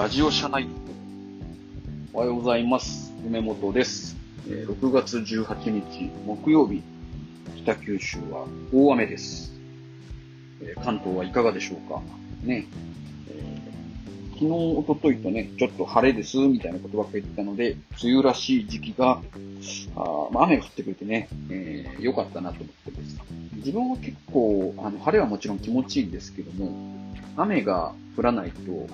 ラジオ社内。おはようございます。梅本です。えー6月18日木曜日、北九州は大雨です。えー関東はいかがでしょうか？ね。えー昨日、おとといとね、ちょっと晴れです、みたいなことばっかり言ってたので、梅雨らしい時期が、あーまあ、雨が降ってくれてね、えー良かったなと思ってです。自分は結構、あの、晴れはもちろん気持ちいいんですけども、雨が降らないと、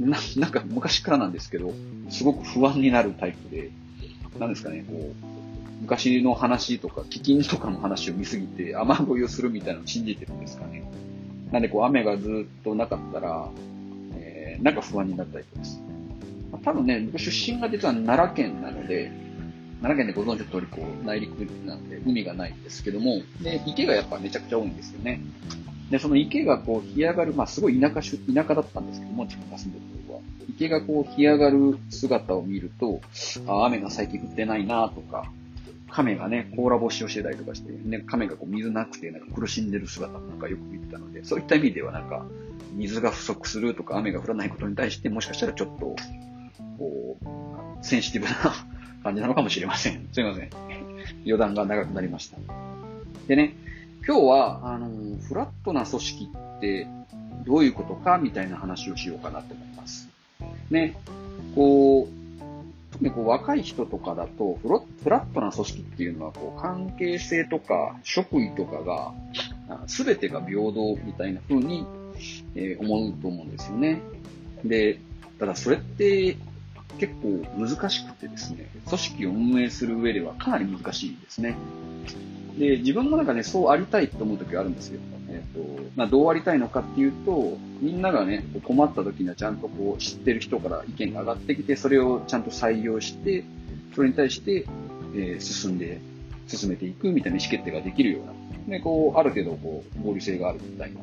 ななんか昔からなんですけど、すごく不安になるタイプで、なんですかね、こう、昔の話とか、飢饉とかの話を見すぎて、雨乞いをするみたいなのを信じてるんですかね。なんで、こう、雨がずっとなかったら、えーなんか不安になるタイプです。まあ多分ね、僕出身が実は奈良県なので、奈良県でご存知の通り、こう、内陸なので、海がないんですけども、で、池がやっぱめちゃくちゃ多いんですよね。で、その池がこう、干上がる、まあ、すごい田舎、田舎だったんですけども、自分が住んでる。池がこう、干上がる姿を見ると、あ雨が最近降ってないなとか、亀がね、甲羅干しをしてたりとかして、ね、亀がこう、水なくて、なんか苦しんでる姿なんかよく見てたので、そういった意味ではなんか、水が不足するとか、雨が降らないことに対して、もしかしたらちょっと、こう、センシティブな 感じなのかもしれません。すいません。余談が長くなりました。でね、今日は、あの、フラットな組織ってどういうことかみたいな話をしようかなと思います。ね、こう、特にこう若い人とかだとフロ、フラットな組織っていうのは、こう、関係性とか、職位とかが、すべてが平等みたいな風に、えー思うと思うんですよね。で、ただそれって結構難しくてですね、組織を運営する上ではかなり難しいんですね。で、自分もなんかね、そうありたいと思う時はあるんですよ。えっ、と、まあ、どうありたいのかっていうと、みんながね、困った時にはちゃんとこう知ってる人から意見が上がってきて、それをちゃんと採用して、それに対して、えー進んで、進めていくみたいな意思決定ができるような、で、こう、ある程度こう、合理性があるみたいな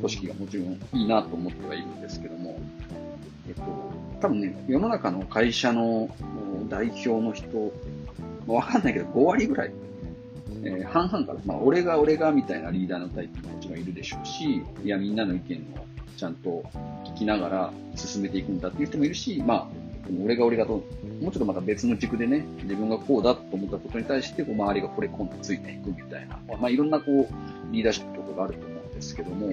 組織がもちろんいいなと思ってはいるんですけども、えっと、多分ね、世の中の会社の代表の人、わかんないけど5割ぐらい、えー半々から、まあ、俺が俺がみたいなリーダーのタイプももちろんいるでしょうし、いや、みんなの意見をちゃんと聞きながら進めていくんだっていう人もいるし、まあ、俺が俺がと、もうちょっとまた別の軸でね、自分がこうだと思ったことに対して、こう周りがこれ今度ついていくみたいな、まあ、いろんなこう、リーダーシップとかがあると思うんですけども、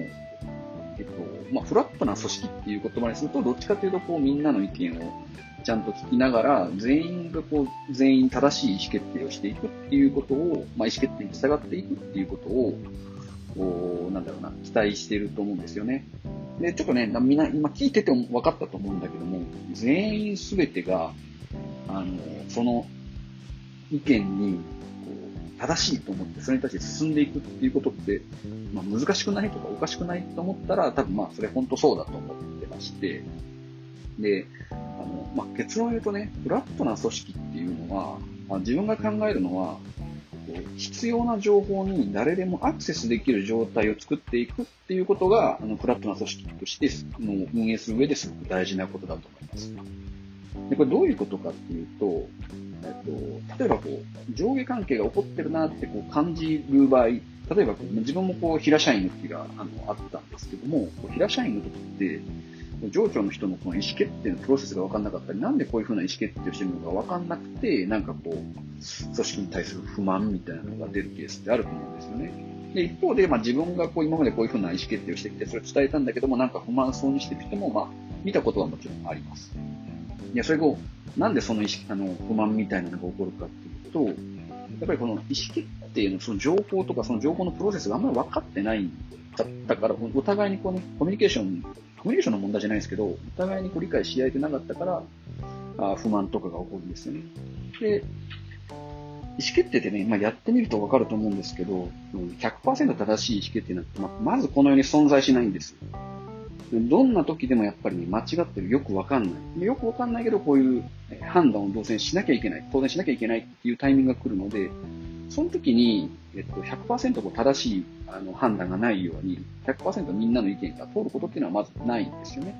えっと、まあ、フラットな組織っていう言葉にすると、どっちかというと、こう、みんなの意見をちゃんと聞きながら、全員がこう、全員正しい意思決定をしていくっていうことを、まあ、意思決定に従っていくっていうことを、こう、なんだろうな、期待してると思うんですよね。で、ちょっとね、みんな、今聞いてても分かったと思うんだけども、全員すべてが、あの、その意見に、正しいと思って、それに対して進んでいくっていうことって、まあ、難しくないとかおかしくないと思ったら、多分まあ、それ本当そうだと思ってまして、で、あの、まあ、結論を言うとね、フラットな組織っていうのは、まあ、自分が考えるのは、必要な情報に誰でもアクセスできる状態を作っていくっていうことが、あの、フラットな組織としての運営する上ですごく大事なことだと思います。で、これどういうことかっていうと、えっと、例えばこう、上下関係が起こってるなってこう感じる場合、例えばこう自分もこう、平社員の時があのあったんですけども、こう平社員の時って、上長の人のこの意思決定のプロセスが分かんなかったり、なんでこういう風な意思決定をしてるのか分かんなくて、なんかこう、組織に対する不満みたいなのが出るケースってあると思うんですよね。で、一方で、まあ自分がこう今までこういう風な意思決定をしてきて、それを伝えたんだけども、なんか不満そうにしてる人も、まあ、見たことはもちろんあります。いや、それを、なんでその意識、あの、不満みたいなのが起こるかっていうと、やっぱりこの意思決定のその情報とか、その情報のプロセスがあんまり分かってないだったから、お互いにこうね、コミュニケーション、コミュニケーションの問題じゃないですけど、お互いにこう理解し合えてなかったから、あ不満とかが起こるんですよね。で、意思決定ってね、まあ、やってみると分かると思うんですけど、100%正しい意思決定なんて、ままずこの世に存在しないんです。どんな時でもやっぱりね、間違ってる、よくわかんない。よくわかんないけど、こういう判断を当然しなきゃいけない。当然しなきゃいけないっていうタイミングが来るので、その時に、えっと、100%こう正しいあの判断がないように、100%みんなの意見が通ることっていうのはまずないんですよね。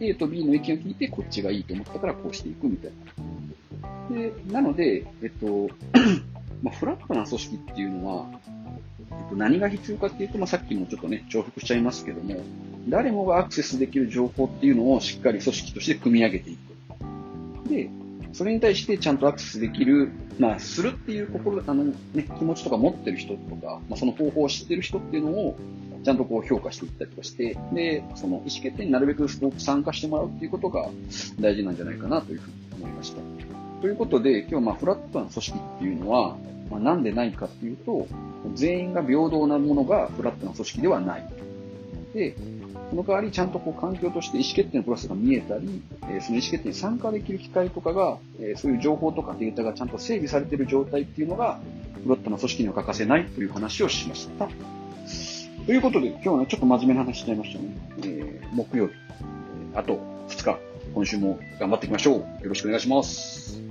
A と B の意見を聞いて、こっちがいいと思ったからこうしていくみたいな。で、なので、えっと、まあ、フラットな組織っていうのは、えっと、何が必要かっていうと、まあ、さっきもちょっとね、重複しちゃいますけども、誰もがアクセスできる情報っていうのをしっかり組織として組み上げていく。で、それに対してちゃんとアクセスできる、まあ、するっていう心、あの、ね、気持ちとか持ってる人とか、まあ、その方法を知ってる人っていうのを、ちゃんとこう評価していったりとかして、で、その意思決定になるべく参加してもらうっていうことが大事なんじゃないかなというふうに思いました。ということで、今日まあフラットな組織っていうのは、まあ、なんでないかっていうと、全員が平等なものがフラットな組織ではない。で、その代わりちゃんとこう環境として意思決定のプロセスが見えたり、えその意思決定に参加できる機会とかが、えそういう情報とかデータがちゃんと整備されている状態っていうのが、フラットな組織には欠かせないという話をしました。ということで、今日はね、ちょっと真面目な話しちゃいましたね。えー、木曜日、あと2日、今週も頑張っていきましょう。よろしくお願いします。